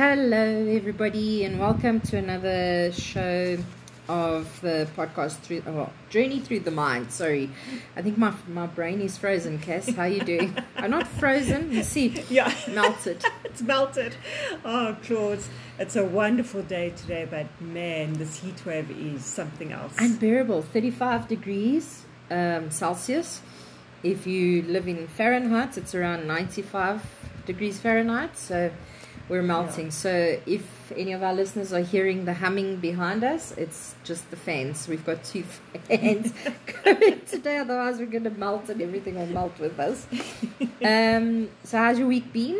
Hello, everybody, and welcome to another show of the podcast through oh, journey through the mind. Sorry, I think my my brain is frozen. Cass, how are you doing? I'm not frozen. You see, Yeah. melted. it's melted. Oh, Claude, it's a wonderful day today, but man, this heat wave is something else. Unbearable. 35 degrees um, Celsius. If you live in Fahrenheit, it's around 95 degrees Fahrenheit. So we're melting. So if any of our listeners are hearing the humming behind us, it's just the fans. We've got two fans going today, otherwise we're going to melt and everything will melt with us. Um, so how's your week been?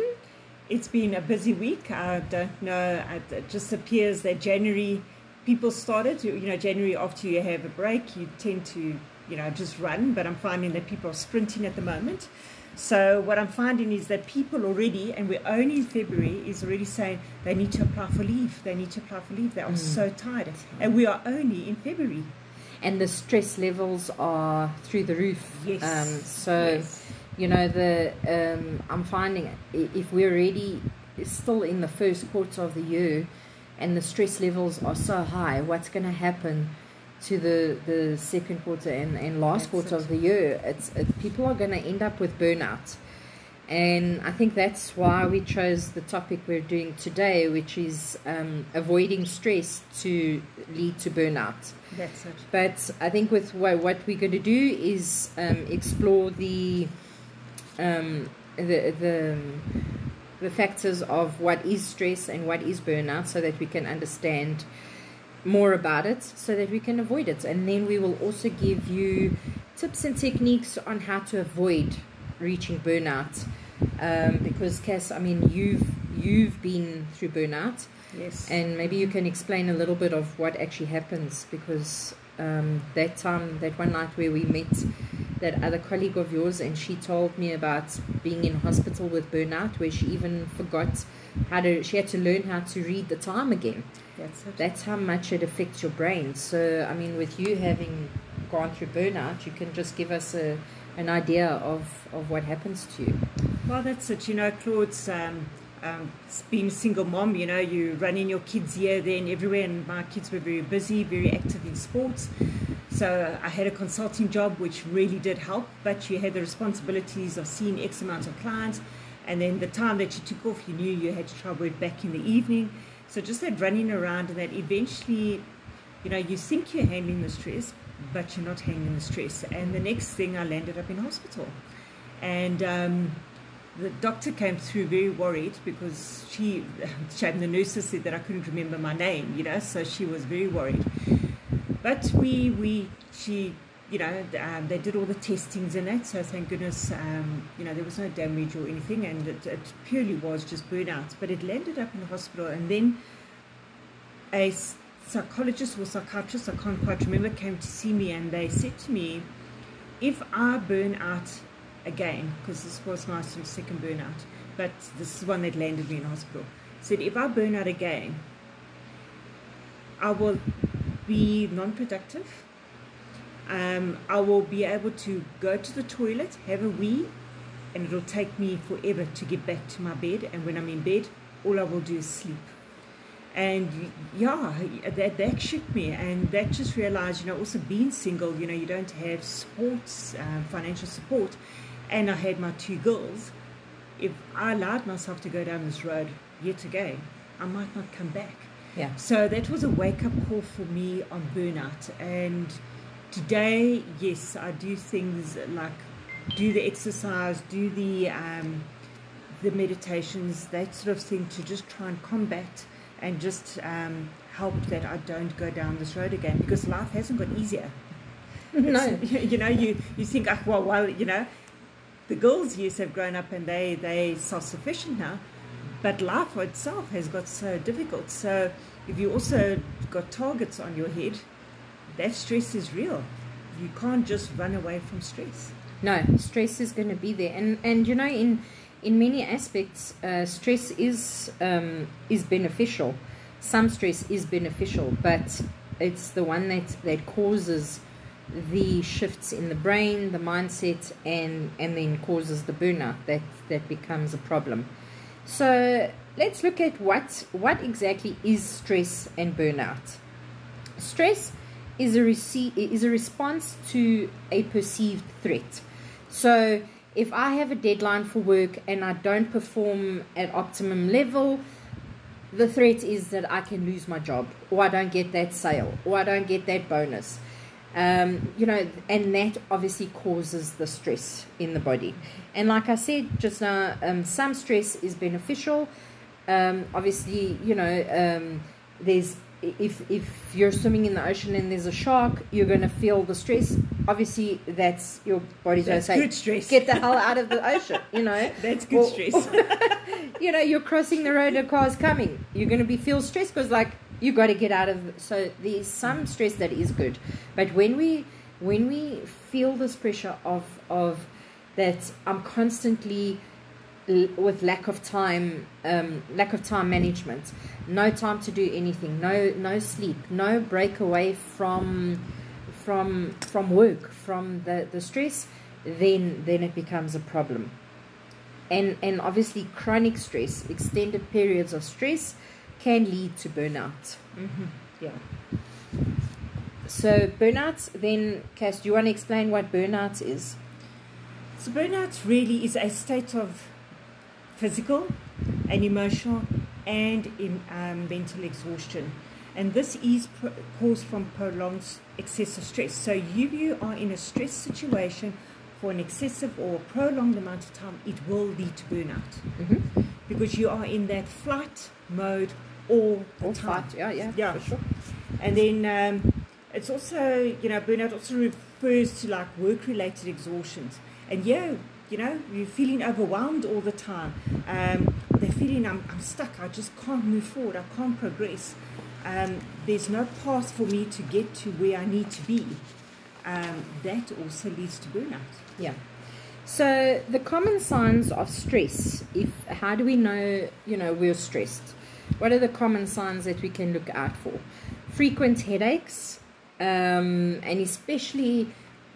it's been a busy week. I don't know. It it just appears that January people started. You know, January after you have a break, you tend to, you know, just run. But I'm finding that people are sprinting at the moment. So what I'm finding is that people already, and we're only in February, is already saying they need to apply for leave. They need to apply for leave. They are so tired, and we are only in February. And the stress levels are through the roof. Yes. Um, so. Yes. you know the um, i'm finding if we're already still in the first quarter of the year and the stress levels are so high what's going to happen to the, the second quarter and, and last That's quarter it. of the year it's it, people are going to end up with burnout and i think that's why we chose the topic we're doing today which is um, avoiding stress to lead to burnout That's it. but I think with what, what we're going to do is um, explore the um, the the the factors of what is stress and what is burnout, so that we can understand more about it, so that we can avoid it, and then we will also give you tips and techniques on how to avoid reaching burnout. Um, because Cass, I mean, you've you've been through burnout. Yes. And maybe you can explain a little bit of what actually happens because um, that time, that one night where we met that other colleague of yours, and she told me about being in hospital with burnout, where she even forgot how to, she had to learn how to read the time again. That's it. That's how much it affects your brain. So, I mean, with you having gone through burnout, you can just give us a, an idea of, of what happens to you. Well, that's it. You know, Claude's um, um, being a single mom, you know, you running your kids here, there, and everywhere. And my kids were very busy, very active in sports. So I had a consulting job, which really did help. But you had the responsibilities of seeing X amount of clients. And then the time that you took off, you knew you had to try work back in the evening. So just that running around and that eventually, you know, you think you're handling the stress, but you're not handling the stress. And the next thing, I landed up in hospital. And um, the doctor came through very worried because she, and the nurses said that I couldn't remember my name, you know, so she was very worried. But we, we, she, you know, um, they did all the testings and that, so thank goodness, um, you know, there was no damage or anything, and it, it purely was just burnout. But it landed up in the hospital, and then a psychologist or psychiatrist, I can't quite remember, came to see me, and they said to me, if I burn out again, because this was my sort of second burnout, but this is one that landed me in hospital. Said if I burn out again, I will be non-productive. Um, I will be able to go to the toilet, have a wee, and it'll take me forever to get back to my bed. And when I'm in bed, all I will do is sleep. And yeah, that that shook me, and that just realized, you know, also being single, you know, you don't have support, um, financial support, and I had my two girls. If I allowed myself to go down this road yet again, I might not come back. Yeah. So that was a wake up call for me on burnout. And today, yes, I do things like do the exercise, do the um, the meditations, that sort of thing to just try and combat and just um, help that I don't go down this road again because life hasn't got easier. No. you know, you, you think, oh, well, well, you know, the girls, yes, have grown up and they, they self sufficient now, but life itself has got so difficult. So if you also got targets on your head, that stress is real. You can't just run away from stress. No, stress is going to be there, and and you know in in many aspects, uh, stress is um, is beneficial. Some stress is beneficial, but it's the one that that causes the shifts in the brain, the mindset, and and then causes the burnout that that becomes a problem. So let's look at what what exactly is stress and burnout. Stress is a rece- is a response to a perceived threat. So if I have a deadline for work and I don't perform at optimum level, the threat is that I can lose my job, or I don't get that sale, or I don't get that bonus. Um, you know, and that obviously causes the stress in the body. And like I said just now, um, some stress is beneficial. Um, obviously, you know, um, there's if if you're swimming in the ocean and there's a shark, you're going to feel the stress. Obviously, that's your body's going to say, good stress. "Get the hell out of the ocean." You know, That's good Or- stress. you know, you're crossing the road, a car's coming. You're going to be feel stressed because like you got to get out of. So there's some stress that is good, but when we when we feel this pressure of of that, I'm constantly with lack of time, um, lack of time management, no time to do anything, no no sleep, no break away from from from work, from the the stress, then then it becomes a problem. And and obviously chronic stress extended periods of stress can lead to burnout. Yeah. so burnout then cass do you want to explain what burnout is? So burnout really is a state of physical and emotional and in um, mental exhaustion. And this is pro- caused from prolonged excessive stress. So if you are in a stress situation for an excessive or prolonged amount of time, it will lead to burnout mm-hmm. because you are in that flight mode all the or time. fight yeah yeah Yeah. for sure And then um, it's also, you know, burnout also refers to like work related exhaustions. And yeah, you know, you're feeling overwhelmed all the time. Um, they're feeling, I'm, I'm stuck, I just can't move forward, I can't progress. Um, there's no path for me to get to where I need to be. Um, that also leads to burnout. yeah so the common signs of stress if how do we know you know we're stressed what are the common signs that we can look out for frequent headaches um, and especially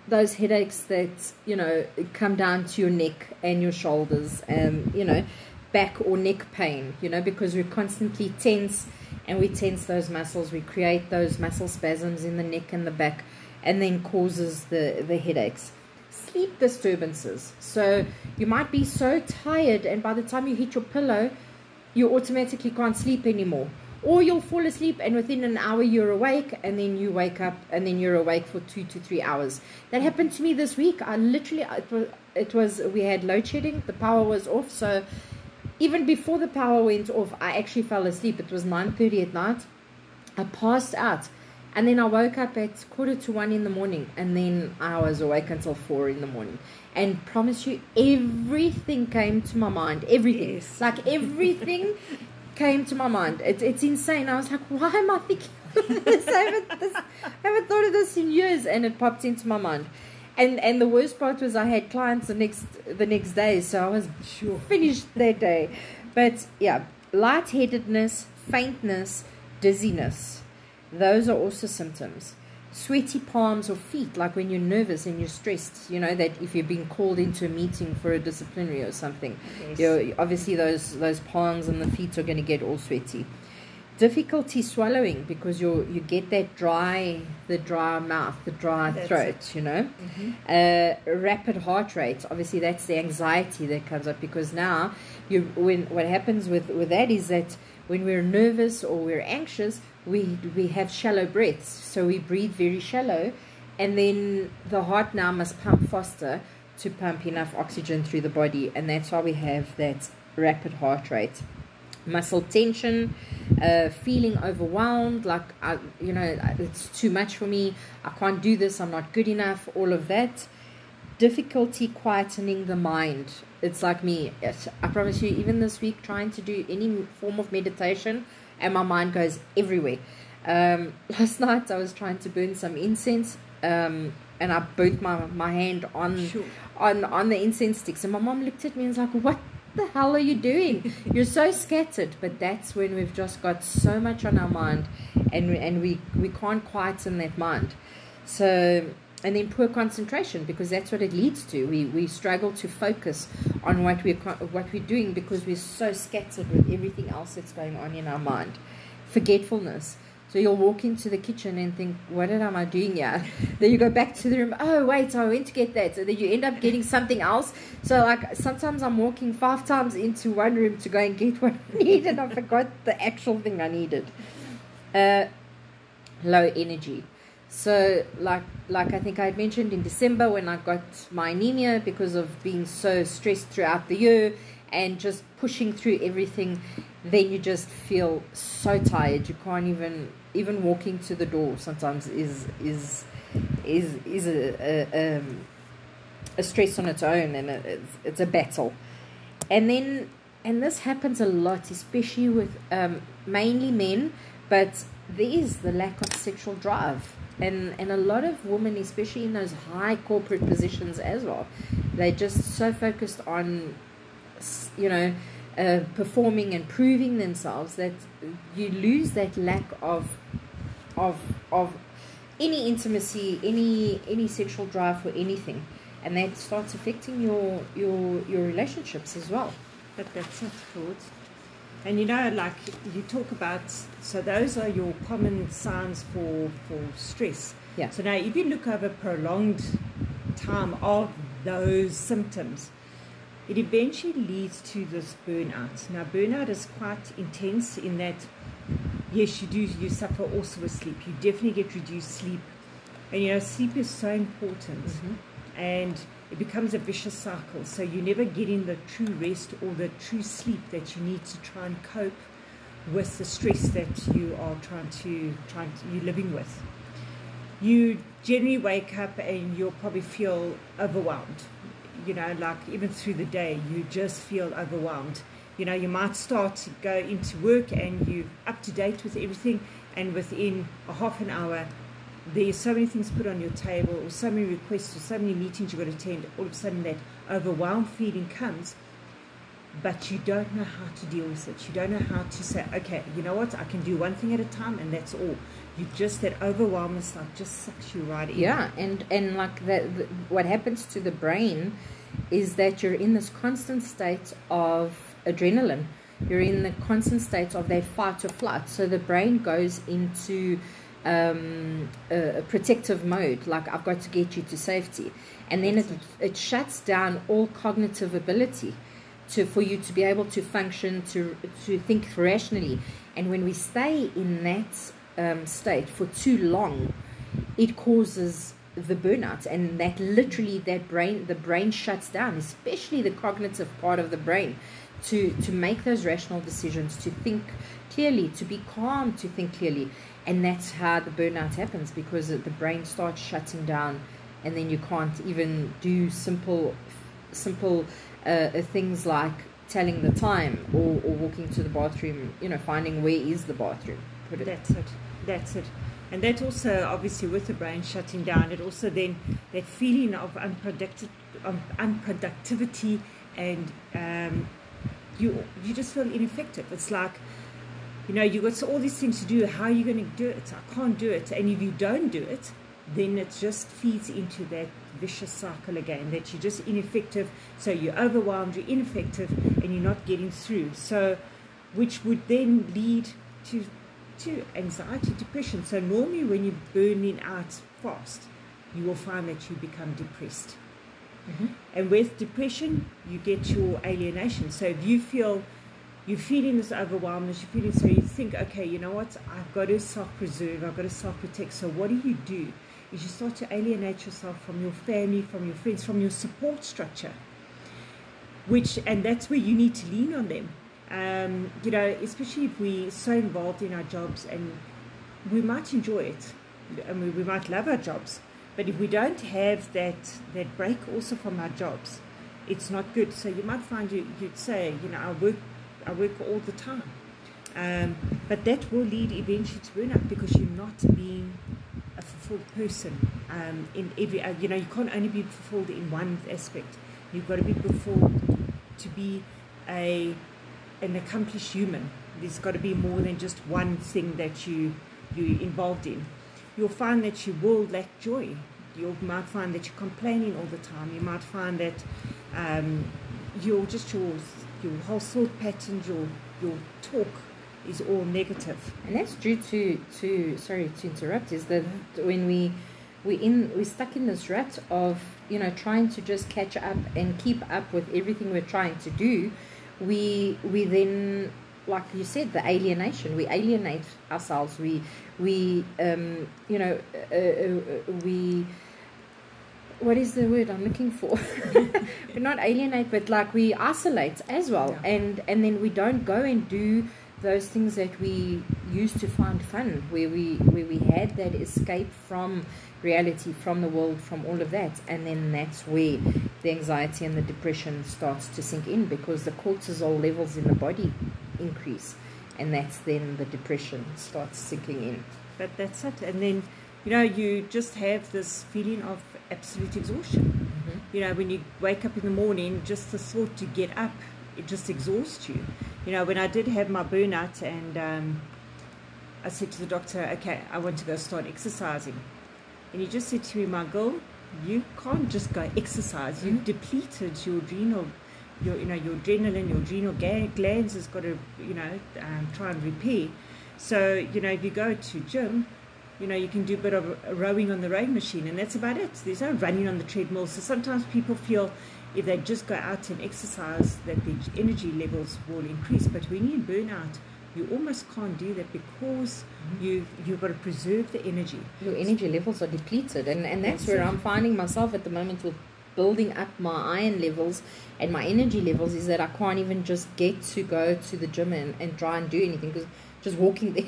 those headaches that you know come down to your neck and your shoulders and you know back or neck pain you know because we're constantly tense and we tense those muscles. We create those muscle spasms in the neck and the back and then causes the the headaches. Sleep disturbances. So you might be so tired and by the time you hit your pillow you automatically can't sleep anymore. Or you'll fall asleep and within an hour you're awake and then you wake up and then you're awake for two to three hours. That happened to me this week. I literally, it was, it was we had load shedding, the power was off. So even before the power went off, I actually fell asleep. It was 9.30 at night. I passed out. And then I woke up at quarter to one in the morning, and then I was awake until four in the morning. And promise you, everything came to my mind. Everything, Yes. like everything, came to my mind. It, it's insane. I was like, why am I thinking of this? I haven't, this? I haven't thought of this in years, and it popped into my mind. And and the worst part was I had clients the next the next day, so I was Sure. finished that day. But yeah, lightheadedness, faintness, dizziness. Those are also symptoms. Sweaty palms or feet, like when you're nervous and you're stressed. You know that if you're being called into a meeting for a disciplinary or something, Yes. you're, obviously those those palms and the feet are going to get all sweaty. Difficulty swallowing because you you get that dry the dry mouth, the dry That's throat. You know, Mhm. uh, rapid heart rate. Obviously, that's the anxiety that comes up because now you when what happens with with that is that when we're nervous or we're anxious, we we have shallow breaths, so we breathe very shallow, and then the heart now must pump faster to pump enough oxygen through the body, and that's why we have that rapid heart rate muscle tension, uh, feeling overwhelmed, like I, you know, it's too much for me. I can't do this. I'm not good enough. All of that. Difficulty quietening the mind. It's like me. I promise you. Even this week, trying to do any form of meditation, and my mind goes everywhere. Um, last night, I was trying to burn some incense, um, and I burnt my my hand on Sure. on on the incense sticks and my mom looked at me and was like what the hell are you doing you're so scattered but that's when we've just got so much on our mind and we, and we we can't quieten that mind so and then poor concentration because that's what it leads to. We we struggle to focus on what we're what we're doing because we're so scattered with everything else that's going on in our mind. Forgetfulness. So you'll walk into the kitchen and think, "What am I doing here?" then you go back to the room. Oh wait, I went to get that. So then you end up getting something else. So like sometimes I'm walking five times into one room to go and get what I need, and I forgot the actual thing I needed. Uh, low energy. So like like I think I had mentioned in December when I got my anemia because of being so stressed throughout the year and just pushing through everything, then you just feel so tired. You can't even even walking to the door sometimes is is is is a a, um, a stress on its own and it's, it's a battle. And then and this happens a lot, especially with um, mainly men, but there is the lack of sexual drive and and a lot of women especially in those high corporate positions as well they're just so focused on you know uh, performing and proving themselves that you lose that lack of of of any intimacy any any sexual drive for anything. And that starts affecting your your your relationships as well. But that's not good and you know, like you talk about, so those are your common signs for, for stress. Yeah. So now, if you look over prolonged time of those symptoms, it eventually leads to this burnout. Now, burnout is quite intense in that, yes, you do, you suffer also with sleep. You definitely get reduced sleep. And you know, sleep is so important. Mm-hmm. And it becomes a vicious cycle. So you never get in the true rest or the true sleep that you need to try and cope with the stress that you are trying to trying to, you're living with. You generally wake up and you'll probably feel overwhelmed. You know, like even through the day, you just feel overwhelmed. You know, you might start to go into work and you're up to date with everything, and within a half an hour, there's so many things put on your table, or so many requests, or so many meetings you've got to attend, all of a sudden that overwhelmed feeling comes, but you don't know how to deal with it. You don't know how to say, okay, you know what, I can do one thing at a time, and that's all. You just that overwhelm is like just sucks you right in. Yeah, and and like that, what happens to the brain is that you're in this constant state of adrenaline. You're in the constant state of that fight or flight. So the brain goes into um, a, a, protective mode, like I've got to get you to safety, and then it, it shuts down all cognitive ability to for you to be able to function, to to think rationally. And when we stay in that um, state for too long, it causes the burnout, and that literally that brain the brain shuts down, especially the cognitive part of the brain, to to make those rational decisions, to think clearly, to be calm, to think clearly. And that's how the burnout happens because the brain starts shutting down and then you can't even do simple simple uh, uh, things like telling the time or, or walking to the bathroom you know finding where is the bathroom put it that's it. That's it and that also obviously with the brain shutting down it also then that feeling of unproductive unproductivity and um, you you just feel ineffective it's like you know, you've got all these things to do. How are you going to do it? I can't do it. And if you don't do it, then it just feeds into that vicious cycle again that you're just ineffective. So you're overwhelmed, you're ineffective, and you're not getting through. So, which would then lead to to anxiety, depression. So normally, when you're burning out fast, you will find that you become depressed. Mm-hmm. And with depression, you get your alienation. So if you feel you're feeling this overwhelmness, you're feeling so you think, okay, you know what, I've got to self preserve, I've got to self protect. So, what do you do? Is you start to alienate yourself from your family, from your friends, from your support structure, which, and that's where you need to lean on them. Um, you know, especially if we're so involved in our jobs and we might enjoy it, I mean, we might love our jobs, but if we don't have that, that break also from our jobs, it's not good. So you might find you, you'd say, you know, I work I work all the time. Um, but that will lead eventually to burnout because you're not being a fulfilled person um, in every. Uh, you know, you can't only be fulfilled in one aspect. You've got to be fulfilled to be a an accomplished human. There's got to be more than just one thing that you you're involved in. You'll find that you will lack joy you might find that you're complaining all the time. You might find that um, your just your your whole thought patterns, your your talk is all negative. And that's due to to sorry to interrupt. Is that when we we in we're stuck in this rut of you know trying to just catch up and keep up with everything we're trying to do, we we then like you said the alienation we alienate ourselves we we um you know uh, uh, we what is the word I'm looking for? We're not alienate, but like we isolate as well, Yeah. and and then we don't go and do those things that we used to find fun, where we where we had that escape from reality, from the world, from all of that, and then that's where the anxiety and the depression starts to sink in because the cortisol levels in the body increase, and that's then the depression starts sinking in. But that's it. And then, you know, you just have this feeling of absolute exhaustion. Mm-hmm. You know, when you wake up in the morning, just the thought to get up, it just exhausts you. You know, when I did have my burnout and um, I said to the doctor, okay, I want to go start exercising. And he just said to me, my girl, you can't just go exercise. You've depleted your adrenal, your, you know, your adrenaline, your adrenal ga- glands has got to, you know, um, try and repair. So, you know, if you go to gym, you know, you can do a bit of rowing on the rowing machine, and that's about it. There's no running on the treadmill. So sometimes people feel if they just go out and exercise, that the energy levels will increase. But when you're in burnout, you almost can't do that because mm-hmm. you've you've got to preserve the energy. your energy levels are depleted and, and that's, That's where it. i'm finding myself at the moment with building up my iron levels and my energy levels is that i can't even just get to go to the gym and, and try and do anything because just walking there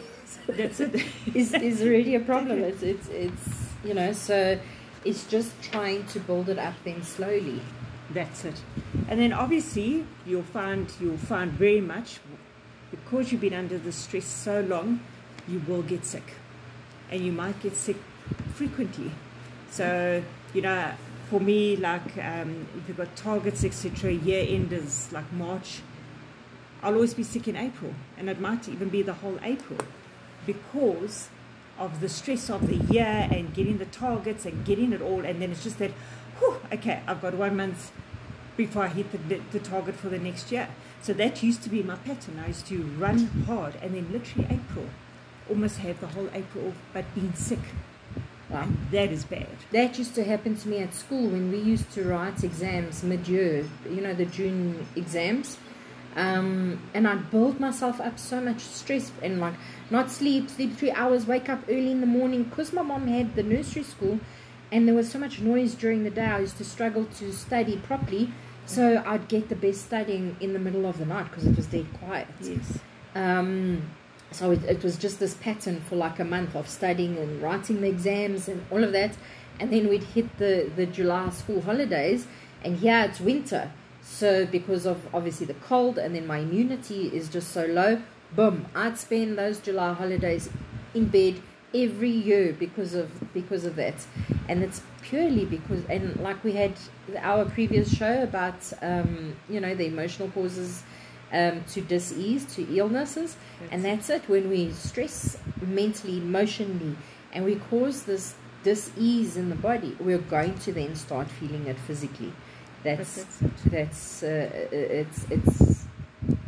That's it. is, is already a problem it's, it's it's you know so it's just trying to build it up then slowly That's it. And then obviously you'll find you'll find very much because you've been under the stress so long, you will get sick. And you might get sick frequently. So, you know, for me, like um, if you've got targets, etc., year end is like March, I'll always be sick in April. And it might even be the whole April because of the stress of the year and getting the targets and getting it all. And then it's just that, whew, okay, I've got one month before I hit the, the, the target for the next year. So that used to be my pattern. I used to run hard and then literally April, almost have the whole April off, but being sick. Wow. And that is bad. That used to happen to me at school when we used to write exams mid year, you know, the June exams. Um, and I'd build myself up so much stress and like not sleep, sleep three hours, wake up early in the morning because my mom had the nursery school and there was so much noise during the day. I used to struggle to study properly. So I'd get the best studying in the middle of the night because it was dead quiet. Yes. Um, so it, it was just this pattern for like a month of studying and writing the exams and all of that. And then we'd hit the, the July school holidays, and here it's winter. So, because of obviously the cold, and then my immunity is just so low, boom, I'd spend those July holidays in bed every year because of because of that and it's purely because and like we had our previous show about um, you know the emotional causes um, to disease to illnesses. And that's it when we stress mentally emotionally and we cause this dis-ease in the body we're going to then start feeling it physically. That's that's it. that's uh, it's it's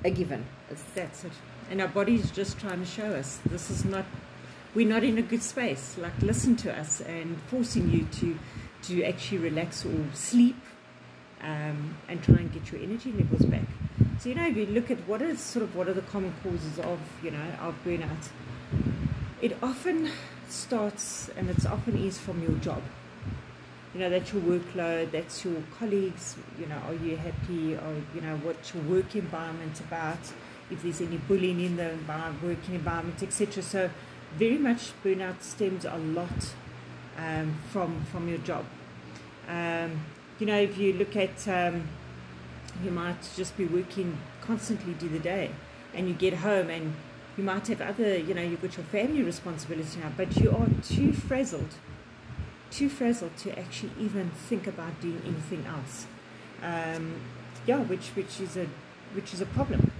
a given. It's, That's it. And our body's just trying to show us this is not, we're not in a good space. Like, listen to us and forcing you to, to actually relax or sleep um, and try and get your energy levels back. So, you know, if you look at what is sort of what are the common causes of, you know, of burnout, it often starts and it's often is from your job. You know, that's your workload, that's your colleagues, you know, are you happy or, you know, what's your work environment about, if there's any bullying in the envi- working environment, etc. So very much burnout stems a lot um, from, from your job. Um, you know, if you look at, um, you might just be working constantly do the day and you get home and you might have other, you know, you've got your family responsibility now, but you are too frazzled, too frazzled to actually even think about doing anything else. Um, yeah, which which is a which is a problem.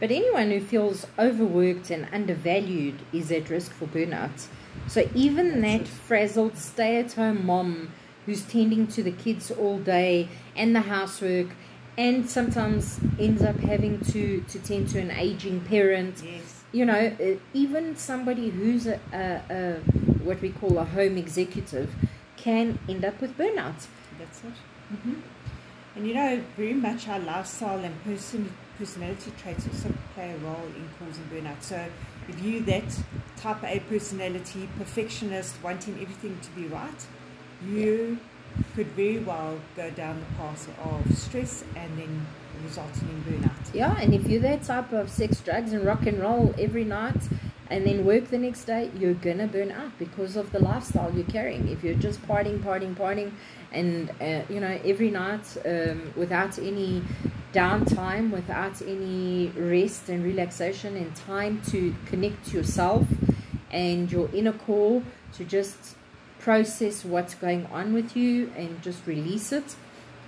But anyone who feels overworked and undervalued is at risk for burnout. So even that frazzled stay-at-home mom who's tending to the kids all day and the housework, and sometimes ends up having to to tend to an aging parent. Yes. You know, even somebody who's a, a, a what we call a home executive can end up with burnout. That's it. hmm And you know, very much our lifestyle and person, personality traits also play a role in causing burnout. So, if you that type A personality, perfectionist, wanting everything to be right, you could very well go down the path of stress and then resulting in burnout. Yeah, and if you're that type of sex, drugs, and rock and roll every night, and then work the next day, you're gonna burn out because of the lifestyle you're carrying. If you're just partying, partying, partying, and uh, you know every night um, without any downtime, without any rest and relaxation, and time to connect to yourself and your inner core to just process what's going on with you and just release it,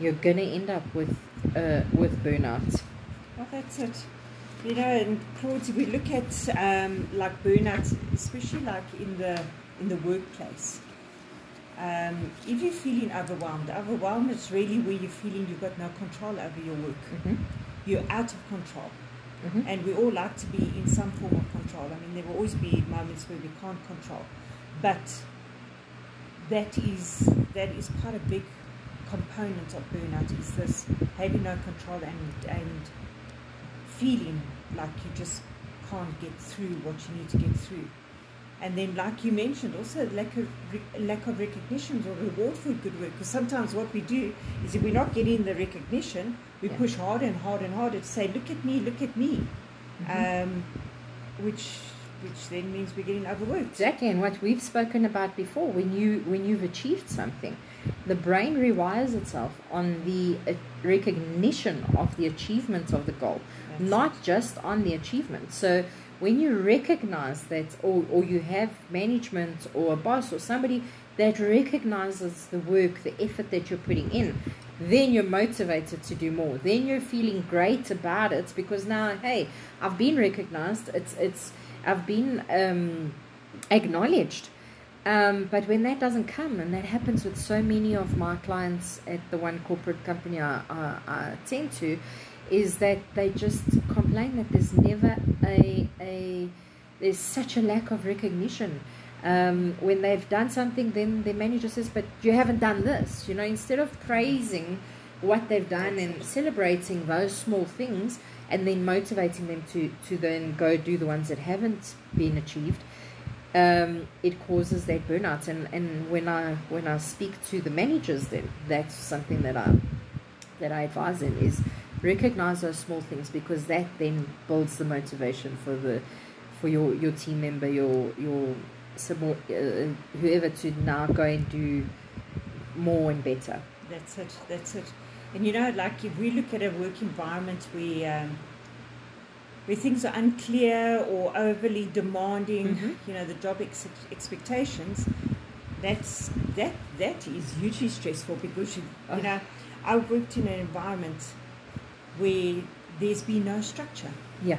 you're gonna end up with uh, with burnout. Well, that's it. You know, and Claude, we look at um, like burnout, especially like in the in the workplace, um, if you're feeling overwhelmed, overwhelmed is really where you're feeling you've got no control over your work. Mhm. You're out of control, Mhm. and we all like to be in some form of control. I mean, there will always be moments where we can't control, but that is that is quite a big component of burnout. Is this having no control and and feeling like you just can't get through what you need to get through. And then, like you mentioned, also lack of re- lack of recognition or reward for good work. Because sometimes what we do is, if we're not getting the recognition, we Yeah. push harder and harder and harder to say, "Look at me, look at me," um, which which then means we're getting overworked. Exactly, and what we've spoken about before, when you when you've achieved something, the brain rewires itself on the uh, recognition of the achievements of the goal, That's not just on the achievement. So when you recognize that, or or you have management or a boss or somebody that recognizes the work, the effort that you're putting in, then you're motivated to do more. Then you're feeling great about it because now, hey, I've been recognized. It's it's I've been um, acknowledged. Um, but when that doesn't come, and that happens with so many of my clients at the one corporate company I, I, I attend to, is that they just complain that there's never a, a there's such a lack of recognition. Um, when they've done something, then the manager says, "But you haven't done this." You know, instead of praising what they've done and celebrating those small things, and then motivating them to to then go do the ones that haven't been achieved, um, it causes that burnout. And, and when I when I speak to the managers, then that's something that I that I advise them is recognize those small things because that then builds the motivation for the for your your team member, your your subor- uh, whoever to now go and do more and better. That's it. That's it. And you know, like if we look at a work environment we um, where things are unclear or overly demanding, Mhm. you know, the job ex- expectations, that's that that is hugely stressful because you, Oh. you know, I worked in an environment where there's been no structure. Yeah.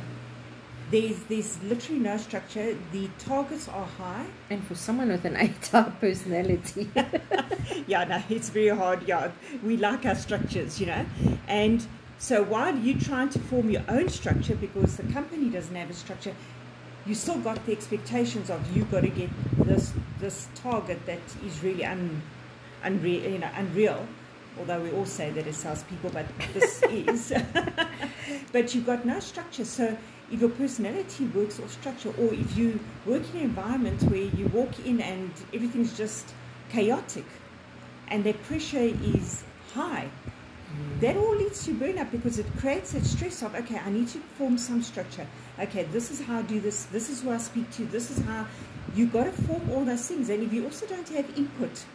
There's there's literally no structure. The targets are high. And for someone with an A-type personality, yeah, no, it's very hard. Yeah, we like our structures, you know. And so while you're trying to form your own structure because the company doesn't have a structure, you still got the expectations of you've got to get this this target that is really un, unreal, you know, unreal. Although we all say that as salespeople, but this is. but you've got no structure. So if your personality works off structure, or if you work in an environment where you walk in and everything's just chaotic, and the pressure is high, that all leads to burnout because it creates that stress of okay, I need to form some structure. Okay, this is how I do this. This is who I speak to. This is how you've got to form all those things. And if you also don't have input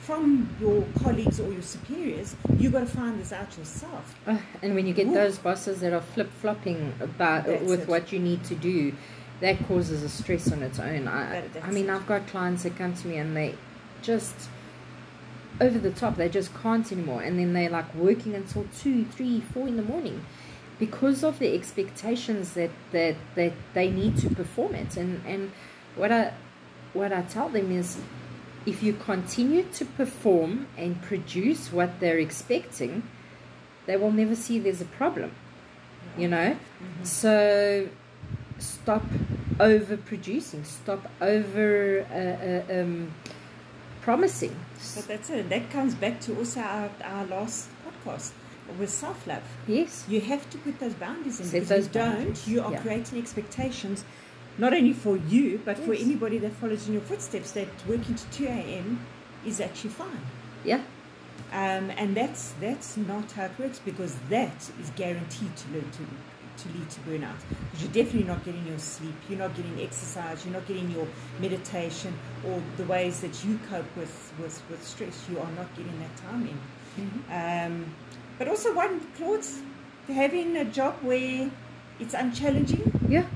from your colleagues or your superiors, you've got to find this out yourself. And when you get Ooh. those bosses that are flip flopping about uh, That's with it. what you need to do, that causes a stress on its own. I, That- I mean, it. I've got clients that come to me and they just over the top. They just can't anymore, and then they're like working until two, three, four in the morning because of the expectations that that that they need to perform it. And and what I what I tell them is if you continue to perform and produce what they're expecting, they will never see there's a problem. You know? Mm-hmm. So stop overproducing, stop over uh, uh, um, promising. But that's it. That comes back to also our, our last podcast with self love. Yes. You have to put those boundaries in. Set because those you don't, you are yeah. creating expectations, not only for you, but for anybody that follows in your footsteps that working to 2 a.m. is actually fine. Yeah. Um, and that's that's not how it works because that is guaranteed to lead to to lead to burnout. Because you're definitely not getting your sleep, you're not getting exercise, you're not getting your meditation or the ways that you cope with, with, with stress. You are not getting that time in. Um, but also one Claude, having a job where it's unchallenging Yeah.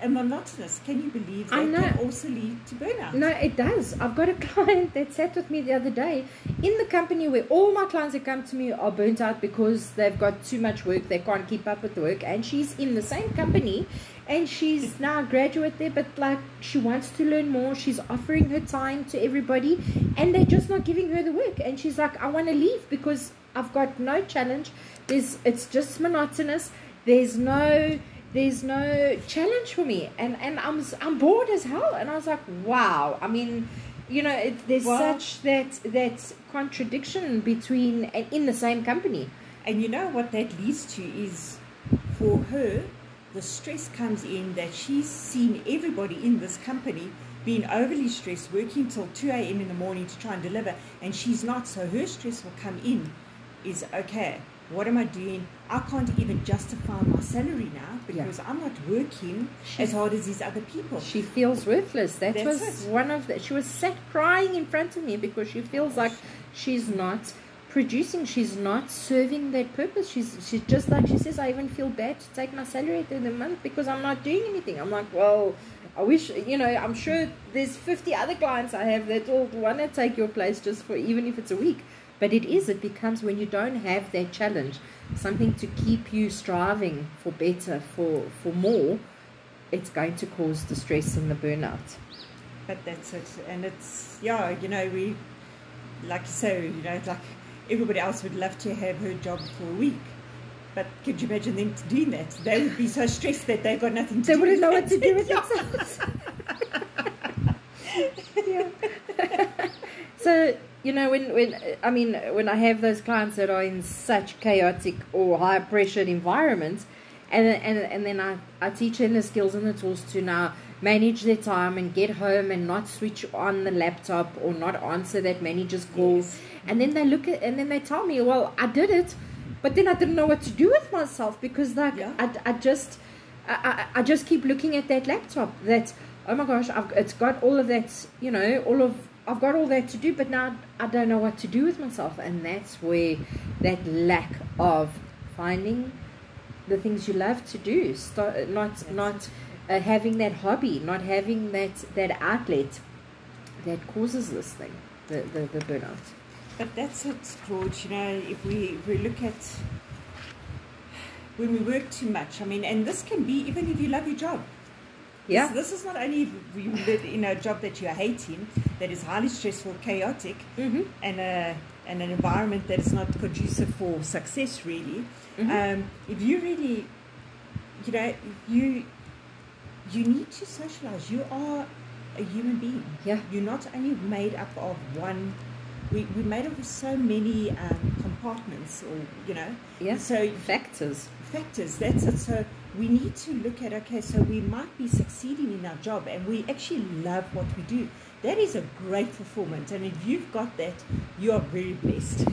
And monotonous. Can you believe that I know. can also lead to burnout? No, it does. I've got a client that sat with me the other day in the company where all my clients that come to me are burnt out because they've got too much work, they can't keep up with the work, and she's in the same company and she's now a graduate there, but like she wants to learn more. She's offering her time to everybody, and they're just not giving her the work. And she's like, I want to leave because I've got no challenge. There's, it's just monotonous. There's no there's no challenge for me and and I'm I'm bored as hell and I was like wow I mean you know it, there's Well- such that that contradiction between and in the same company And you know what that leads to is for her, the stress comes in that she's seen everybody in this company being overly stressed, working till 2 a.m. in the morning to try and deliver, and she's not. So her stress will come in is okay, what am I doing? I can't even justify my salary now because I'm not working as hard as these other people. she feels worthless. That That's was it. one of the she was sat crying in front of me because she feels like she's not producing she's not serving that purpose. She's she's just like she says I even feel bad to take my salary at the end of the month because I'm not doing anything. I'm like well I wish you know I'm sure there's 50 other clients I have that all want to take your place just for even if it's a week. But it is it becomes when you don't have that challenge something to keep you striving for better for for more it's going to cause the stress and the burnout But that's it. And it's, yeah, you know, we, like you say, you know, like everybody else would love to have her job for a week. But could you imagine them doing that? They would be so stressed that they've got nothing to they do. They wouldn't know what to do with themselves yeah. so you know when when i mean when i have those clients that are in such chaotic or high pressured environments and and and then i i teach them the skills and the tools to now manage their time and get home and not switch on the laptop or not answer that manager's calls Yes. and then they look at and then they tell me well i did it but then i didn't know what to do with myself because like Yeah. I, I just I, I, I just keep looking at that laptop that oh my gosh I've, it's got all of that you know all of I've got all that to do but now I don't know what to do with myself and that's where that lack of finding the things you love to do start not not uh, having that hobby not having that that outlet that causes this thing the, the, the burnout But that's it, George. You know, if we, if we look at when we work too much, I mean, and this can be even if you love your job. Yeah. This, this is not only you live in a job that you're hating, that is highly stressful, chaotic, mm-hmm. and a and an environment that is not conducive for success really. Mhm. um, if you really you know you you need to socialize. You are a human being. Yeah. You're not only made up of one we, we're made up of so many um, compartments or you know. Yeah. So factors. factors. That's it. So we need to look at okay so we might be succeeding in our job and we actually love what we do that is a great fulfillment and if you've got that you are very blessed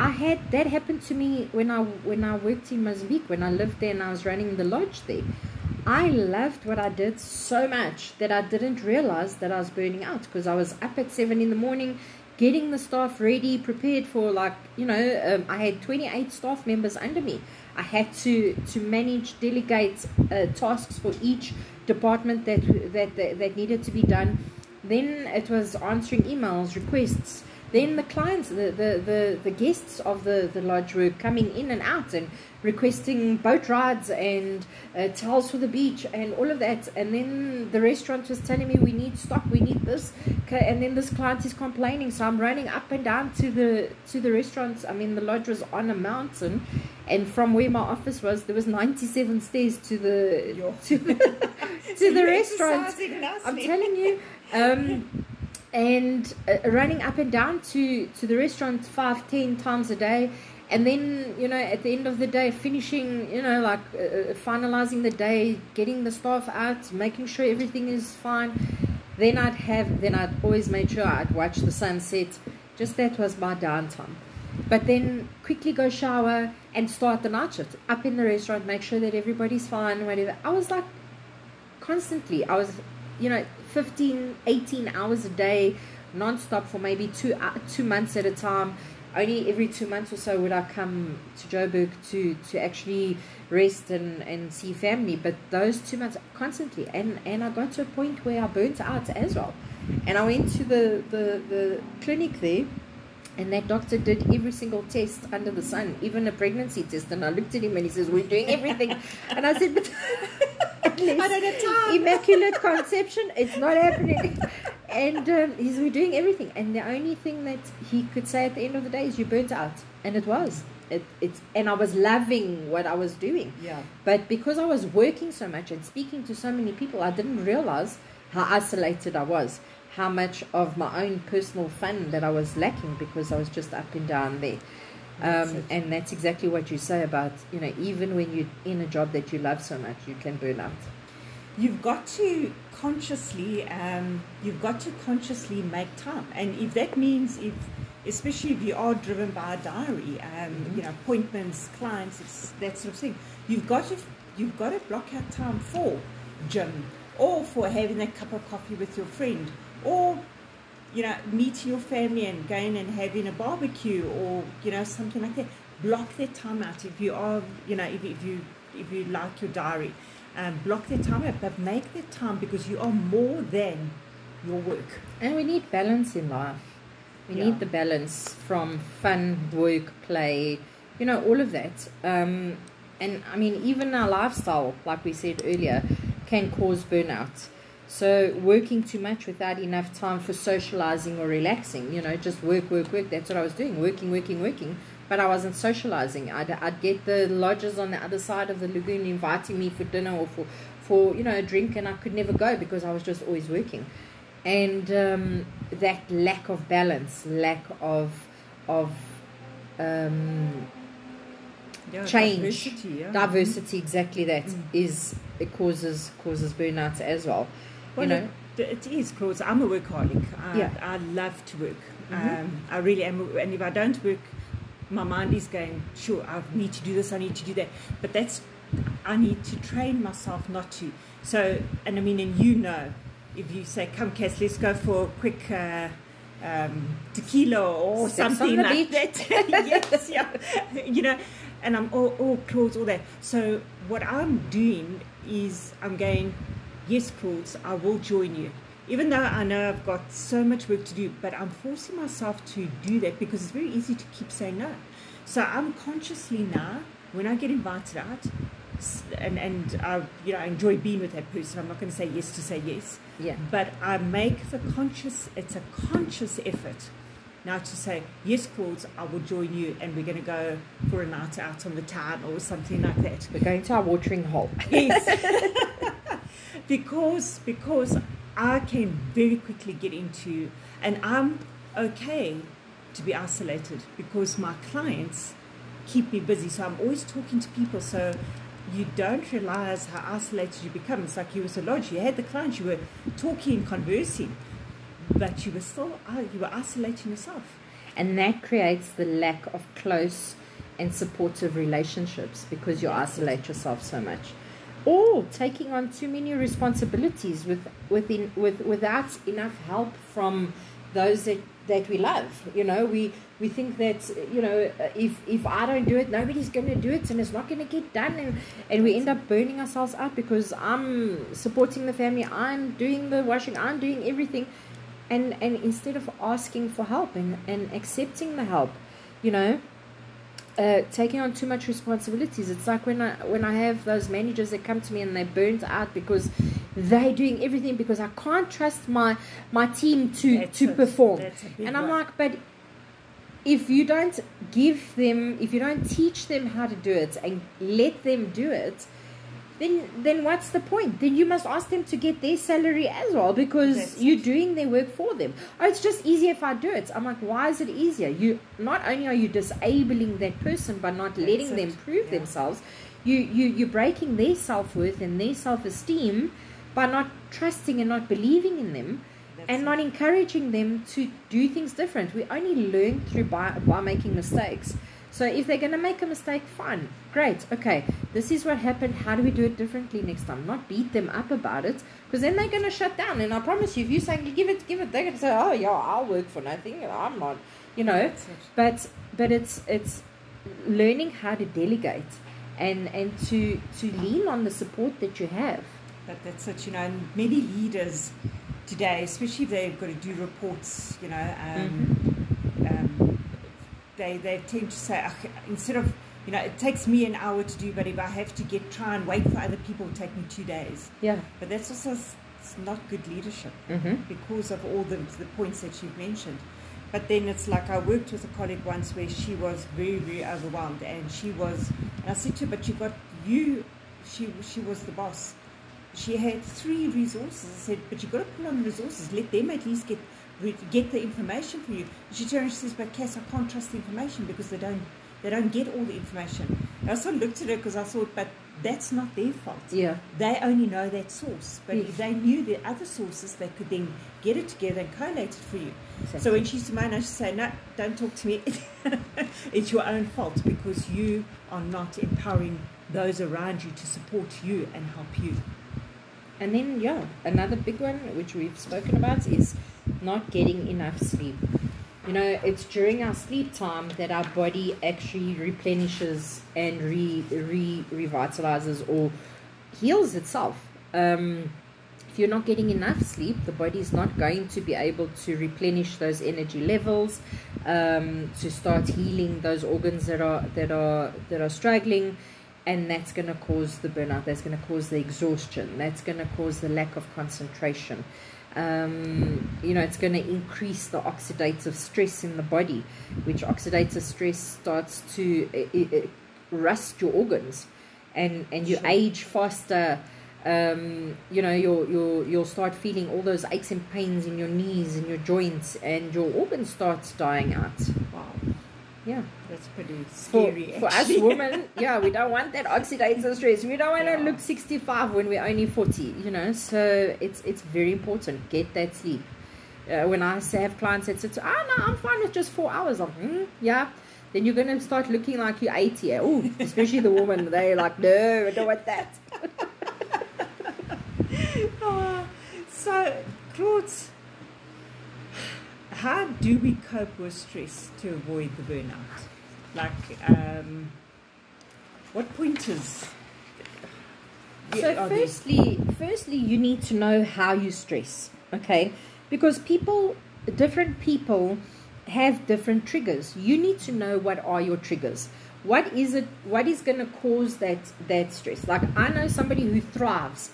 I had that happened to me when I when I worked in Mozambique when I lived there and I was running the lodge there. I loved what I did so much that I didn't realize that I was burning out because I was up at seven in the morning, getting the staff ready, prepared for like you know um, I had twenty eight staff members under me. I had to to manage, delegate uh, tasks for each department that, that that that needed to be done. Then it was answering emails, requests then the clients, the, the, the, the guests of the, the lodge were coming in and out and requesting boat rides and uh, towels for the beach and all of that. And then the restaurant was telling me we need stock, we need this. And then this client is complaining, so I'm running up and down to the to the restaurants. I mean, the lodge was on a mountain, and from where my office was, there was 97 stairs to the to the, to the restaurant. I'm telling you. Um, and uh, running up and down to to the restaurant five ten times a day. And then you know at the end of the day finishing you know like uh, uh, finalizing the day getting the staff out making sure everything is fine. Then i'd have then i'd always make sure i'd watch the sunset. Just that was my downtime. But then quickly go shower and start the night shift. Up in the restaurant make sure that everybody's fine whatever. I was like constantly i was you know 15 18 hours a day non-stop for maybe two uh, two months at a time only every two months or so would I come to Joburg to to actually rest and, and see family. But those two months constantly, and and I got to a point where I burnt out as well. And I went to the the, the clinic there, and that doctor did every single test under the sun, even a pregnancy test. And I looked at him and he says, "We're doing everything," and I said, "But." I don't have time. Immaculate conception, it's not happening. and um, he's we're doing everything. And the only thing that he could say at the end of the day is, "You burnt out," and it was. It, it's and I was loving what I was doing. Yeah. But because I was working so much and speaking to so many people, I didn't realize how isolated I was, how much of my own personal fun that I was lacking because I was just up and down there. Um, and that's exactly what you say about you know even when you're in a job that you love so much, you can burn out. You've got to consciously, um, you've got to consciously make time, and if that means if, especially if you are driven by a diary, um, Mm-hmm. you know, appointments, clients, it's that sort of thing. You've got to, you've got to block out time for gym, or for having a cup of coffee with your friend, or you know, meeting your family and going and having a barbecue or, you know, something like that. Block that time out if you are, you know, if, if you if you like your diary. Um, block that time out, but make that time because you are more than your work. And we need balance in life. We Yeah. need the balance from fun, work, play, you know, all of that. Um, and I mean, even our lifestyle, like we said earlier, can cause burnout. So, working too much without enough time for socializing or relaxing, you know, just work, work, work. That's what I was doing working, working, working. But I wasn't socializing. I'd, I'd get the lodges on the other side of the lagoon inviting me for dinner or for, for, you know, a drink, and I could never go because I was just always working and um, that lack of balance, lack of of um, Yeah, change, diversity, yeah. diversity, exactly that Mm. is it causes causes burnout as well. Well, you know, it, is, Claude. I'm a workaholic. I, Yeah. I love to work. Mhm. Um, I really am. And if I don't work, my mind is going, sure, I need to do this, I need to do that. But that's, I need to train myself not to. So, and I mean, and you know, if you say, come, Cass, let's go for a quick. Uh, um, tequila or something like beach. that. yes, yeah. You know, and I'm all, all Claude, all that. So what I'm doing is I'm going, yes, Claude, I will join you. Even though I know I've got so much work to do, but I'm forcing myself to do that because it's very easy to keep saying no. So I'm consciously now, when I get invited out, and, and I, you know, I enjoy being with that person. I'm not going to say yes to say yes yeah, but I make the conscious, it's a conscious effort now to say, yes, Claude, I will join you and we're going to go for a night out on the town or something like that. we're going to our watering hole. Yes. because, because I can very quickly get into, and I'm okay to be isolated because my clients keep me busy. So I'm always talking to people. So you don't realize how isolated you become. It's like you was a lodge. You had the clients, you were talking, conversing, but you were still uh, you were isolating yourself. and that creates the lack of close and supportive relationships because you isolate yourself so much or taking on too many responsibilities with within with without enough help from those that that we love. You know we we think that you know if if i don't do it nobody's going to do it and it's not going to get done and and we end up burning ourselves out because i'm supporting the family i'm doing the washing i'm doing everything. And and instead of asking for help and, and accepting the help you know uh, taking on too much responsibilities it's like when i when i have those managers that come to me and they're burnt out because they're doing everything because i can't trust my my team to That's to a- perform that's a big and i'm one. like but if you don't give them if you don't teach them how to do it and let them do it then then what's the point then you must ask them to get their salary as well because That's you're doing their work for them oh it's just easier if i do it i'm like why is it easier you not only are you disabling that person by not letting it. them prove Yeah. themselves you you you're breaking their self-worth and their self-esteem by not trusting and not believing in them That's and it. not encouraging them to do things different. We only learn through by, by making mistakes. So if they're going to make a mistake, fine, great, okay. This is what happened. How do we do it differently next time? Not beat them up about it, because then they're going to shut down. And I promise you, if you're saying give it, give it, they're going to say, oh yeah, I'll work for nothing. I'm not, you know. But but it's it's learning how to delegate and and to to lean on the support that you have. But that's it, you know, and many leaders today, especially if they've got to do reports, you know, um, um, they, they tend to say, instead of, you know, it takes me an hour to do, but if I have to get, try and wait for other people, it'll take me two days. Yeah. But that's also it's not good leadership Mm-hmm. because of all the, the points that you've mentioned. But then it's like I worked with a colleague once where she was very, very overwhelmed, and she was. And I said to her, "But you got you." She she was the boss. She had three resources. I said, "But you've got to pull on resources. Let them at least get re- get the information for you." She turned and says, "But Cass, I can't trust the information because they don't they don't get all the information." And I sort of looked at her because I thought, "But that's not their fault." Yeah. they only know that source. But Yes. if they knew the other sources, they could then get it together and collate it for you. Exactly. So when she's to mine, I should say, no, don't talk to me. it's your own fault because you are not empowering those around you to support you and help you. And then, yeah, another big one which we've spoken about is not getting enough sleep. You know, it's during our sleep time that our body actually replenishes and re, re revitalizes or heals itself. Um, if you're not getting enough sleep, the body is not going to be able to replenish those energy levels, um, to start healing those organs that are that are that are struggling, and that's going to cause the burnout. That's going to cause the exhaustion. That's going to cause the lack of concentration. Um, you know, it's going to increase the oxidative stress in the body, which oxidative stress starts to uh, uh, rust your organs, and and you Sure. age faster um, you know, you'll, you'll, you'll start feeling all those aches and pains in your knees and your joints, and your organs starts dying out. Wow, Yeah. that's pretty scary. for us women, yeah, we don't want that oxidative stress. We don't want to Yeah. look 65 when we're only 40, you know, so it's, it's very important. Get that sleep. Uh, when I have clients that say, oh, no, I'm fine with just four hours. I'm, mm, yeah. Then you're going to start looking like you're 80. Oh, especially the woman. They're like, no, I don't want that. Ah, so, Claude, how do we cope with stress to avoid the burnout? Like, um, what pointers? So are there? firstly, firstly, you need to know how you stress, okay? Because people, different people, have different triggers. You need to know what are your triggers. What is it? What is going to cause that that stress? Like I know somebody who thrives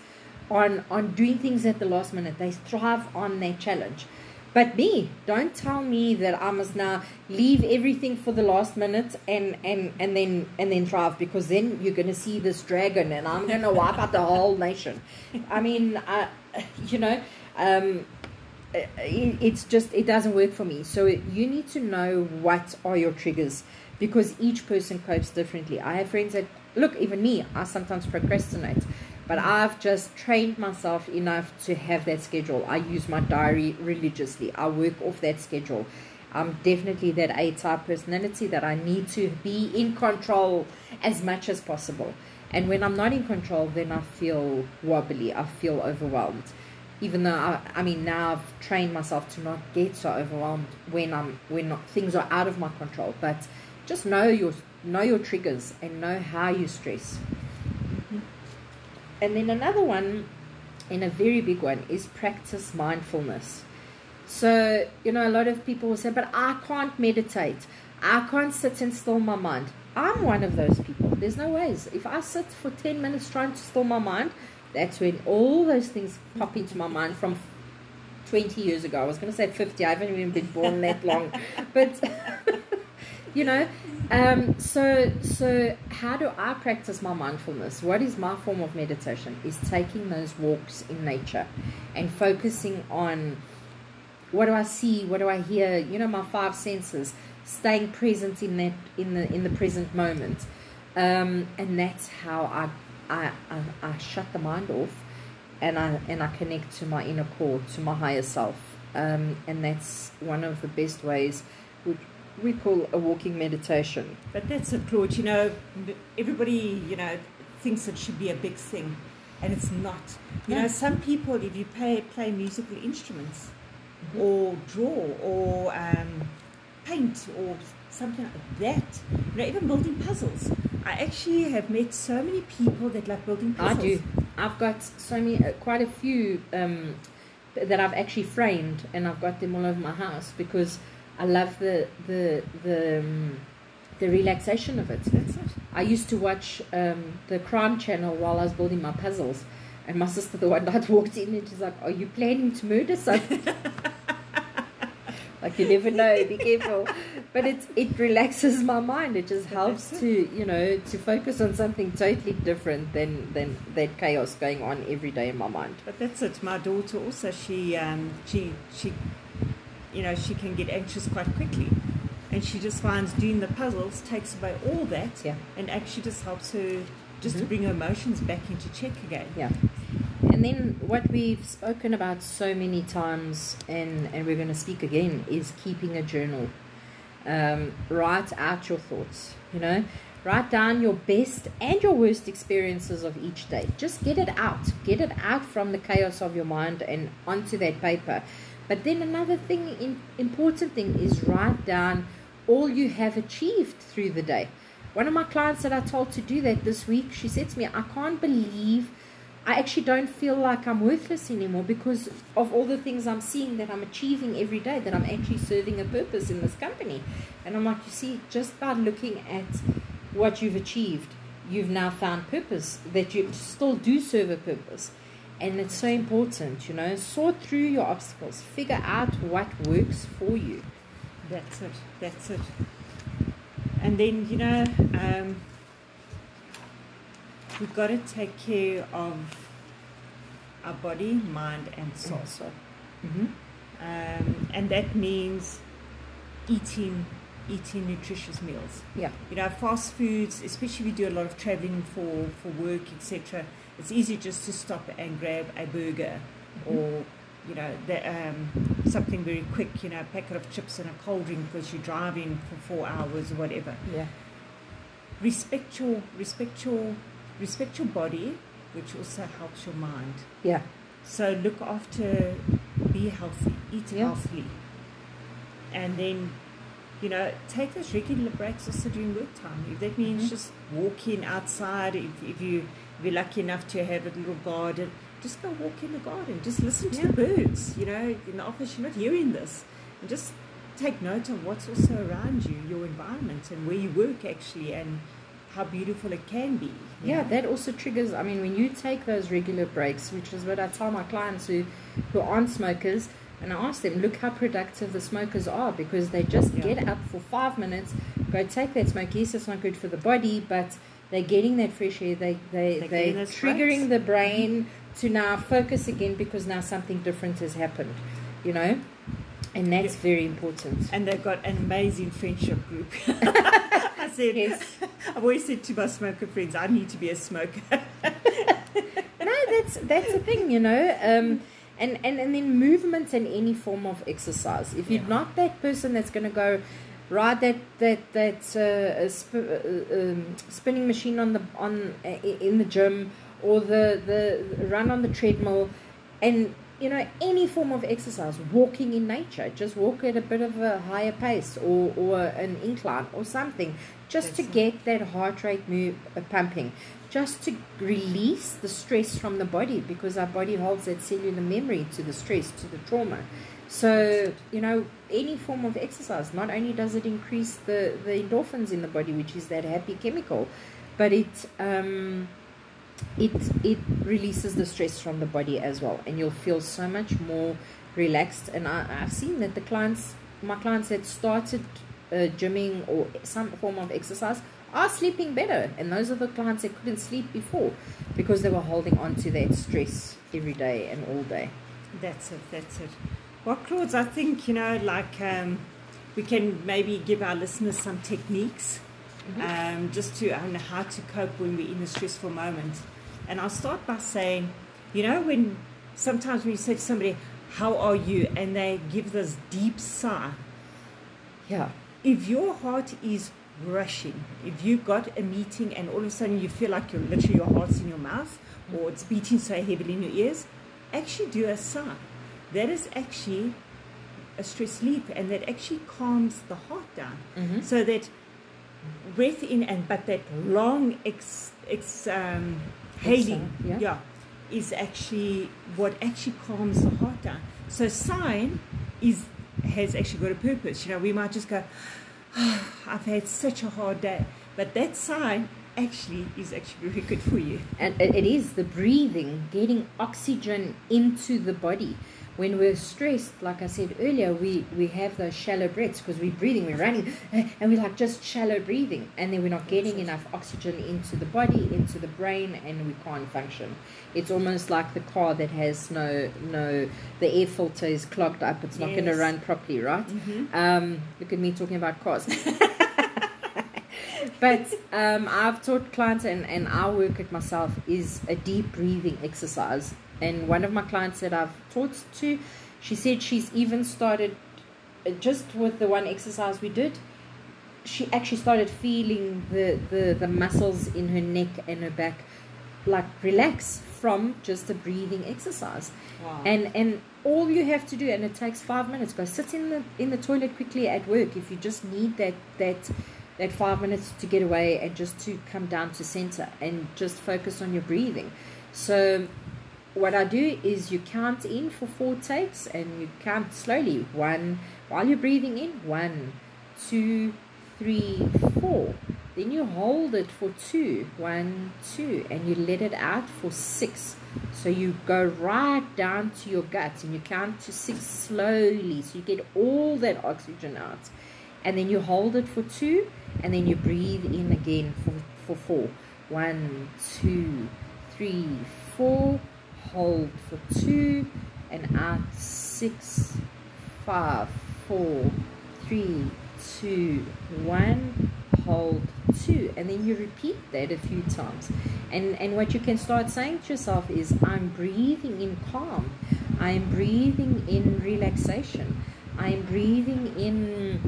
on on doing things at the last minute. They thrive on their challenge. But me, don't tell me that I must now leave everything for the last minute and and and then and then thrive because then you're going to see this dragon and I'm going to wipe out the whole nation. I mean, uh, you know, um, it, it's just it doesn't work for me. So you need to know what are your triggers because each person copes differently. I have friends that look, even me, I sometimes procrastinate. But I've just trained myself enough to have that schedule. I use my diary religiously. I work off that schedule. I'm definitely that A type personality that I need to be in control as much as possible. And when I'm not in control, then I feel wobbly. I feel overwhelmed. Even though I, I mean now I've trained myself to not get so overwhelmed when I'm when not, things are out of my control. But just know your know your triggers and know how you stress. And then another one, and a very big one, is practice mindfulness. So, you know, a lot of people will say, but I can't meditate. I can't sit and still my mind. I'm one of those people. There's no ways. If I sit for 10 minutes trying to still my mind, that's when all those things pop into my mind from 20 years ago. I was going to say 50. I haven't even been born that long. But, you know, um, so so how do I practice my mindfulness? What is my form of meditation? Is taking those walks in nature and focusing on what do I see, what do I hear, you know, my five senses, staying present in that in the in the present moment. Um, and that's how I, I I I shut the mind off and I and I connect to my inner core, to my higher self. Um, and that's one of the best ways we call a walking meditation. But that's a Claude. You know, everybody, you know, thinks it should be a big thing, and it's not. You No. know, some people, if you play play musical instruments, or draw, or um, paint, or something like that, you know, even building puzzles. I actually have met so many people that love building puzzles. I do. I've got so many, uh, quite a few um, that I've actually framed, and I've got them all over my house because I love the the the um, the relaxation of it. That's it. I used to watch um, the Crime Channel while I was building my puzzles, and my sister the one night walked in and she's like, "Are you planning to murder someone?" like you never know. Be careful. But it it relaxes my mind. It just helps to you know to focus on something totally different than than that chaos going on every day in my mind. But that's it. My daughter also, she, um, she, she, you know, she can get anxious quite quickly, and she just finds doing the puzzles takes away all that, Yeah. and actually just helps her just to Mhm. bring her emotions back into check again. Yeah. And then what we've spoken about so many times, and, and we're going to speak again, is keeping a journal. Um, write out your thoughts, you know, write down your best and your worst experiences of each day. Just get it out, get it out from the chaos of your mind and onto that paper. But then another thing, important thing, is write down all you have achieved through the day. One of my clients that I told to do that this week, she said to me, I can't believe I actually don't feel like I'm worthless anymore because of all the things I'm seeing that I'm achieving every day, that I'm actually serving a purpose in this company. And I'm like, you see, just by looking at what you've achieved, you've now found purpose, that you still do serve a purpose. And it's so important, you know, sort through your obstacles, figure out what works for you. That's it. That's it. And then you know, um, we've got to take care of our body, mind, and soul. So, mm-hmm. um, and that means eating eating nutritious meals. Yeah. You know, fast foods, especially if you do a lot of traveling for for work, etc. It's easy just to stop and grab a burger, or you know, the, um, something very quick. You know, a packet of chips and a cold drink because you're driving for four hours or whatever. Yeah. Respect your respect your respect your body, which also helps your mind. Yeah. So look after, be healthy, eat Yeah. healthily, and then, you know, take those regular breaks also during work time. If that means Mhm. just walking outside, if, if you you're lucky enough to have a little garden, just go walk in the garden. Just listen to Yeah. the birds. You know, in the office you're not hearing this, and just take note of what's also around you, your environment, and where you work actually, and how beautiful it can be. Yeah, know. that also triggers. I mean, when you take those regular breaks, which is what I tell my clients who, who aren't smokers, and I ask them, look how productive the smokers are because they just Yeah. get up for five minutes, go take that smoke. Yes, it's not good for the body, but they're getting that fresh air. They they They're they're triggering breaks. the brain to now focus again because now something different has happened. You know, and that's Yeah. very important. and they've got an amazing friendship group. I said, Yes. I've always said to my smoker friends, I need to be a smoker. no, that's that's the thing, you know. Um, and, and and then movement and any form of exercise. If you're Yeah. not that person that's going to go ride that that that uh, sp- um, spinning machine on the on uh, in the gym or the the run on the treadmill, and you know, any form of exercise, walking in nature, just walk at a bit of a higher pace or, or an incline or something, just That's to get that heart rate move, uh, pumping, just to release the stress from the body because our body holds that cellular memory to the stress, to the trauma. So, you know, any form of exercise, not only does it increase the, the endorphins in the body, which is that happy chemical, but it. Um, it it releases the stress from the body as well and you'll feel so much more relaxed and I, i've seen that the clients my clients that started uh, gymming or some form of exercise are sleeping better and those are the clients that couldn't sleep before because they were holding on to that stress every day and all day That's it. That's it. Well, Claude, I think you know, like um, we can maybe give our listeners some techniques, um, just to don't know how to cope when we're in a stressful moment. And I'll start by saying, you know, when sometimes when you say to somebody, "How are you?" and they give this deep sigh, yeah if your heart is rushing, if you've got a meeting and all of a sudden you feel like you're literally your heart's in your mouth or it's beating so heavily in your ears, actually do a sigh. That is actually a stress relief and that actually calms the heart down. Mhm. So that breath in and but that long ex, ex um, hailing, yeah. yeah, is actually what actually calms the heart down. So sign is has actually got a purpose. You know, we might just go, "Ah, I've had such a hard day, but that sign actually is actually very good for you. and it is the breathing getting oxygen into the body when we're stressed like i said earlier we we have those shallow breaths because we're breathing we're running and we're like just shallow breathing and then we're not getting enough oxygen into the body into the brain and we can't function. It's almost like the car that has no no the air filter is clogged up it's not going to run properly right? Um, look at me talking about cars. But um, I've taught clients, and, and I work it myself, is a deep breathing exercise. And one of my clients that I've taught to, she said she's even started uh, just with the one exercise we did. She actually started feeling the, the, the muscles in her neck and her back like relax from just a breathing exercise Wow. and and all you have to do and it takes five minutes go sit in the in the toilet quickly at work if you just need that that that five minutes to get away and just to come down to center and just focus on your breathing so what I do is you count in for four takes and you count slowly. One while you're breathing in one two three four. Then you hold it for two one two and you let it out for six. So you go right down to your gut and you count to six slowly. So you get all that oxygen out. And then you hold it for two and then you breathe in again for, for four. One two three four hold for two and out six five four three two one hold two. And then you repeat that a few times. And and what you can start saying to yourself is i'm breathing in calm. I'm breathing in relaxation. I'm breathing in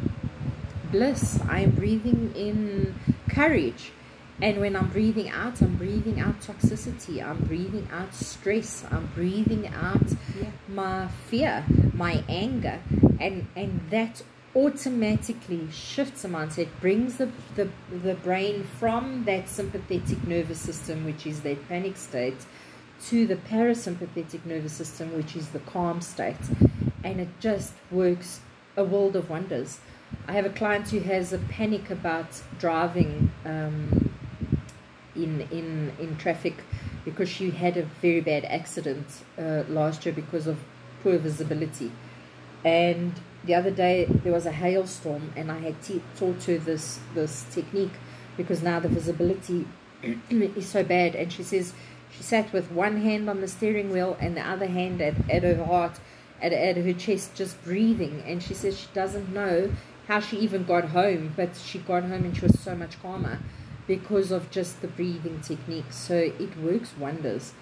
bliss. I'm breathing in courage and when i'm breathing out i'm breathing out toxicity i'm breathing out stress i'm breathing out Yeah. my fear my anger. And and that automatically shifts the mindset brings the, the the brain from that sympathetic nervous system which is that panic state to the parasympathetic nervous system which is the calm state. And it just works a world of wonders. I have a client who has a panic about driving um, in in in traffic because she had a very bad accident uh, last year because of poor visibility. And the other day there was a hailstorm and i had taught her this this technique because now the visibility is so bad. And she says she sat with one hand on the steering wheel and the other hand at, at her heart at, at her chest just breathing. And she says she doesn't know how she even got home but she got home and she was so much calmer because of just the breathing technique. So it works wonders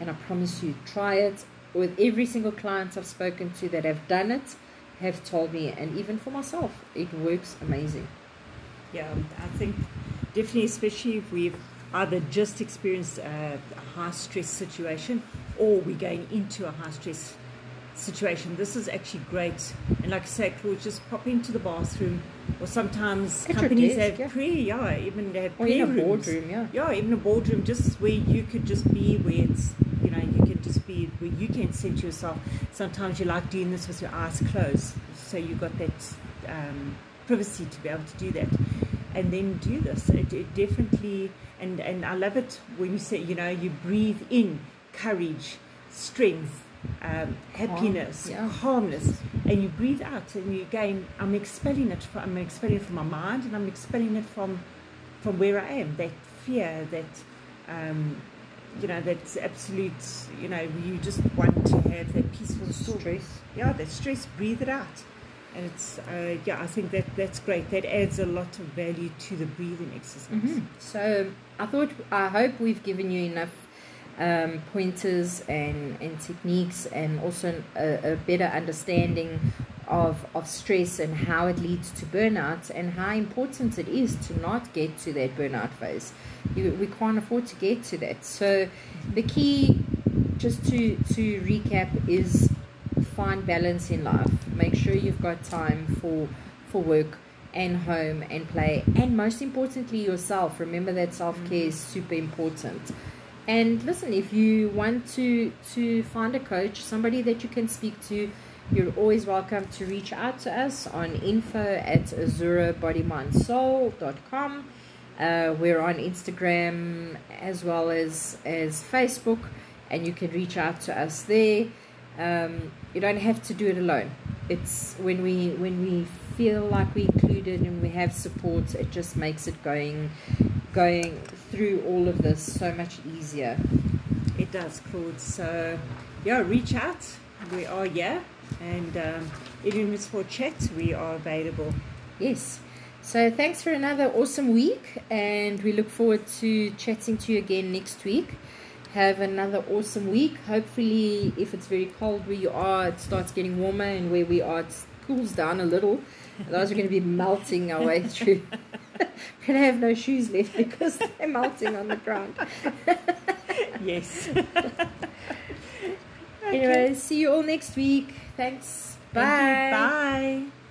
and i promise you try it. With every single client i've spoken to that have done it have told me and even for myself it works amazing. Yeah, um, I think definitely, especially if we've either just experienced a, a high stress situation or we're going into a high stress situation. This is actually great. And like I say, Claude, just pop into the bathroom, or sometimes At companies desk, have yeah. prayer, yeah, even they have Or prayer in a rooms. boardroom, yeah. Yeah, even a boardroom, just where you could just be, where it's, you know, you can just be, where you can center yourself. Sometimes you like doing this with your eyes closed, so you got that um, privacy to be able to do that. And then do this. It, it definitely, and, and I love it when you say, you know, you breathe in courage, strength, um, happiness, yeah. calmness, and you breathe out, and you again, I'm expelling it. From, I'm expelling it from my mind, and I'm expelling it from from where I am. That fear, that um, you know, that absolute, you know, you just want to have that peaceful soul. Stress. Yeah, that stress. Breathe it out, and it's uh, yeah. I think that that's great. That adds a lot of value to the breathing exercise. Mhm. So I thought, I hope we've given you enough um, pointers and, and techniques and also a, a better understanding of, of stress and how it leads to burnout and how important it is to not get to that burnout phase. You, we can't afford to get to that. So the key, just to, to recap, is find balance in life. Make sure you've got time for for work and home and play and most importantly yourself. Remember that self-care is super important. And listen, if you want to to find a coach, somebody that you can speak to, you're always welcome to reach out to us on info at azurabodymindssoul.com. Uh, we're on Instagram as well as as Facebook, and you can reach out to us there. Um, you don't have to do it alone. It's when we when we feel like we're included and we have support, it just makes it going going through all of this so much easier. It does, Claude. So, yeah, reach out. We are here. And um, even if it's for chat, we are available. Yes. So thanks for another awesome week, and we look forward to chatting to you again next week. Have another awesome week. Hopefully, if it's very cold where you are, it starts getting warmer, and where we are, it cools down a little. Otherwise, we're going to be melting our way through. we're going to have no shoes left because they're melting on the ground. Yes. Anyway, see you all next week. Thanks. Bye. Thank. Bye.